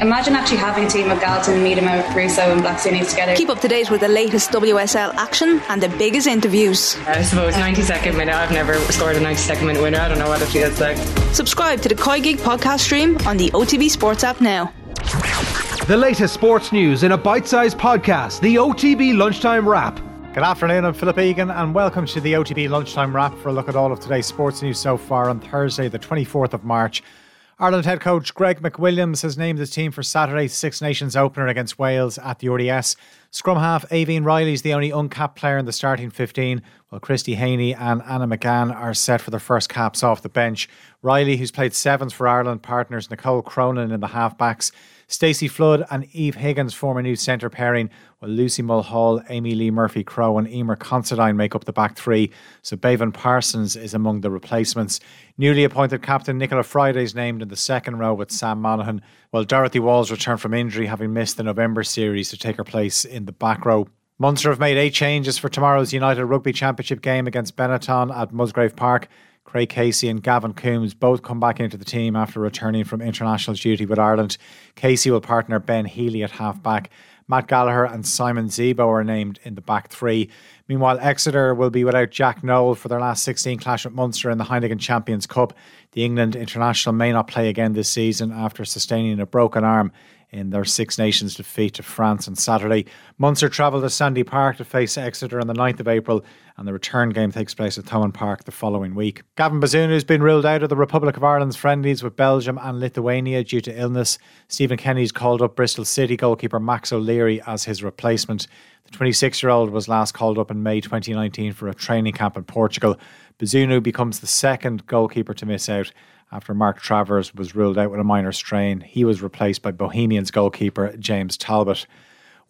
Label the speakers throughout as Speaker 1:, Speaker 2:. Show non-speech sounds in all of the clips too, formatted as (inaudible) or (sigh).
Speaker 1: Imagine actually having a team of Galton, Miedema, Russo, and Blackstenius together.
Speaker 2: Keep up to date with the latest WSL action and the biggest interviews.
Speaker 3: I suppose 92nd minute. I've never scored a 92nd minute winner. I don't know what it feels like.
Speaker 2: Subscribe to the Koi Gig podcast stream on the OTB Sports app now.
Speaker 4: The latest sports news in a bite-sized podcast. The OTB Lunchtime Wrap.
Speaker 5: Good afternoon, I'm Philip Egan, and welcome to the OTB Lunchtime Wrap for a look at all of today's sports news so far on Thursday, the 24th of March. Ireland head coach Greg McWilliams has named his team for Saturday's Six Nations opener against Wales at the RDS. Scrum half Aoibhinn Reilly is the only uncapped player in the starting 15, while Christy Haney and Anna McGann are set for their first caps off the bench. Reilly, who's played sevens for Ireland, partners Nicole Cronin in the halfbacks. Stacey Flood and Eve Higgins form a new centre pairing, while Lucy Mulhall, Amee-Leigh Murphy Crowe, and Eimear Considine make up the back three. So Beibhinn Parsons is among the replacements. Newly appointed captain Nichola Fryday is named in the second row with Sam Monaghan, while Dorothy Walls returned from injury, having missed the November series to take her place in the back row. Munster have made eight changes for tomorrow's United Rugby Championship game against Benetton at Musgrave Park. Craig Casey and Gavin Coombs both come back into the team after returning from international duty with Ireland. Casey will partner Ben Healy at halfback. Matt Gallagher and Simon Zebo are named in the back three. Meanwhile, Exeter will be without Jack Nowell for their last 16 clash at Munster in the Heineken Champions Cup. The England international may not play again this season after sustaining a broken arm in their Six Nations defeat to France on Saturday. Munster travel to Sandy Park to face Exeter on the 9th of April, and the return game takes place at Thomond Park the following week. Gavin Bazunu has been ruled out of the Republic of Ireland's friendlies with Belgium and Lithuania due to illness. Stephen Kenny's called up Bristol City goalkeeper Max O'Leary as his replacement. The 26 year old was last called up in May 2019 for a training camp in Portugal. Bazunu becomes the second goalkeeper to miss out after Mark Travers was ruled out with a minor strain. He was replaced by Bohemians goalkeeper James Talbot.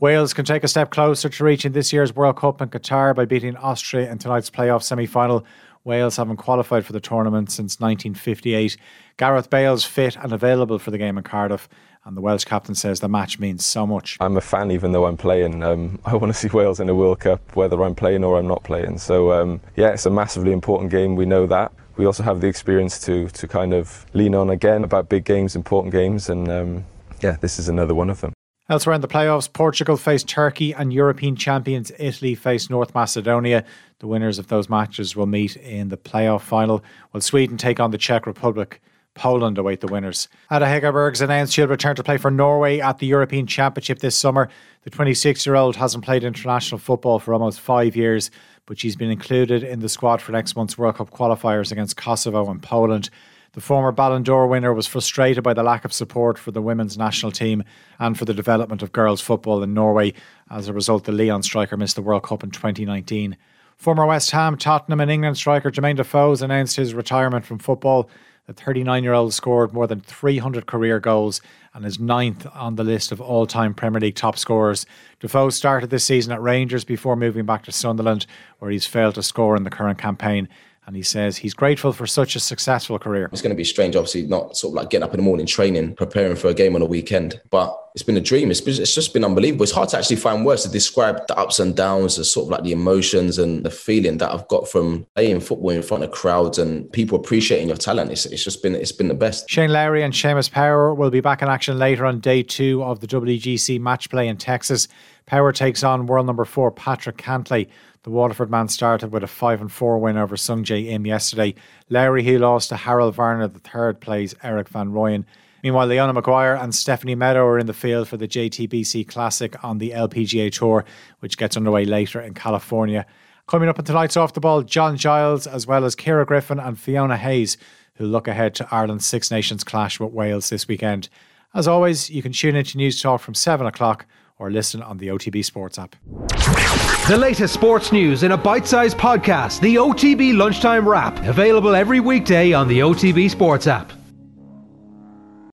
Speaker 5: Wales can take a step closer to reaching this year's World Cup in Qatar by beating Austria in tonight's playoff semi final. Wales haven't qualified for the tournament since 1958. Gareth Bale's fit and available for the game in Cardiff, and the Welsh captain says the match means so much.
Speaker 6: I'm a fan even though I'm playing. Um, (laughs) I want to see Wales in a World Cup, whether I'm playing or I'm not playing. So, um, yeah, it's a massively important game. We know that we also have the experience to to kind of lean on again about big games, important games, and um, yeah, this is another one of them.
Speaker 5: Elsewhere in the playoffs, Portugal faced Turkey and European champions Italy faced North Macedonia. The winners of those matches will meet in the playoff final, while Sweden take on the Czech Republic. Poland await the winners. Ada Hegerberg's announced she'll return to play for Norway at the European Championship this summer. The 26 year old hasn't played international football for almost five years, but she's been included in the squad for next month's World Cup qualifiers against Kosovo and Poland. The former Ballon d'Or winner was frustrated by the lack of support for the women's national team and for the development of girls' football in Norway. As a result, the Lyon striker missed the World Cup in 2019. Former West Ham, Tottenham, and England striker Jermaine Defoe has announced his retirement from football. The 39 year old scored more than 300 career goals and is ninth on the list of all time Premier League top scorers. Defoe started this season at Rangers before moving back to Sunderland, where he's failed to score in the current campaign and he says he's grateful for such a successful career.
Speaker 7: It's going to be strange, obviously, not sort of like getting up in the morning, training, preparing for a game on a weekend, but it's been a dream. It's, been, it's just been unbelievable. It's hard to actually find words to describe the ups and downs, the sort of like the emotions and the feeling that I've got from playing football in front of crowds and people appreciating your talent. It's, it's just been it's been the best.
Speaker 5: Shane Lowry and Seamus Power will be back in action later on day two of the WGC match play in Texas. Power takes on world number four Patrick Cantlay. The Waterford man started with a 5 and 4 win over Sungjae Im yesterday. Lowry, who lost to Harold Varner, the third, plays Erik van Rooyen. Meanwhile, Leona Maguire and Stephanie Meadow are in the field for the JTBC Classic on the LPGA Tour, which gets underway later in California. Coming up in tonight's Off the Ball, John Giles, as well as Ciara Griffin and Fiona Hayes, who look ahead to Ireland's Six Nations clash with Wales this weekend. As always, you can tune into Newstalk from 7 o'clock or listen on the OTB Sports app.
Speaker 4: The latest sports news in a bite sized podcast, the OTB Lunchtime Wrap, available every weekday on the OTB Sports app.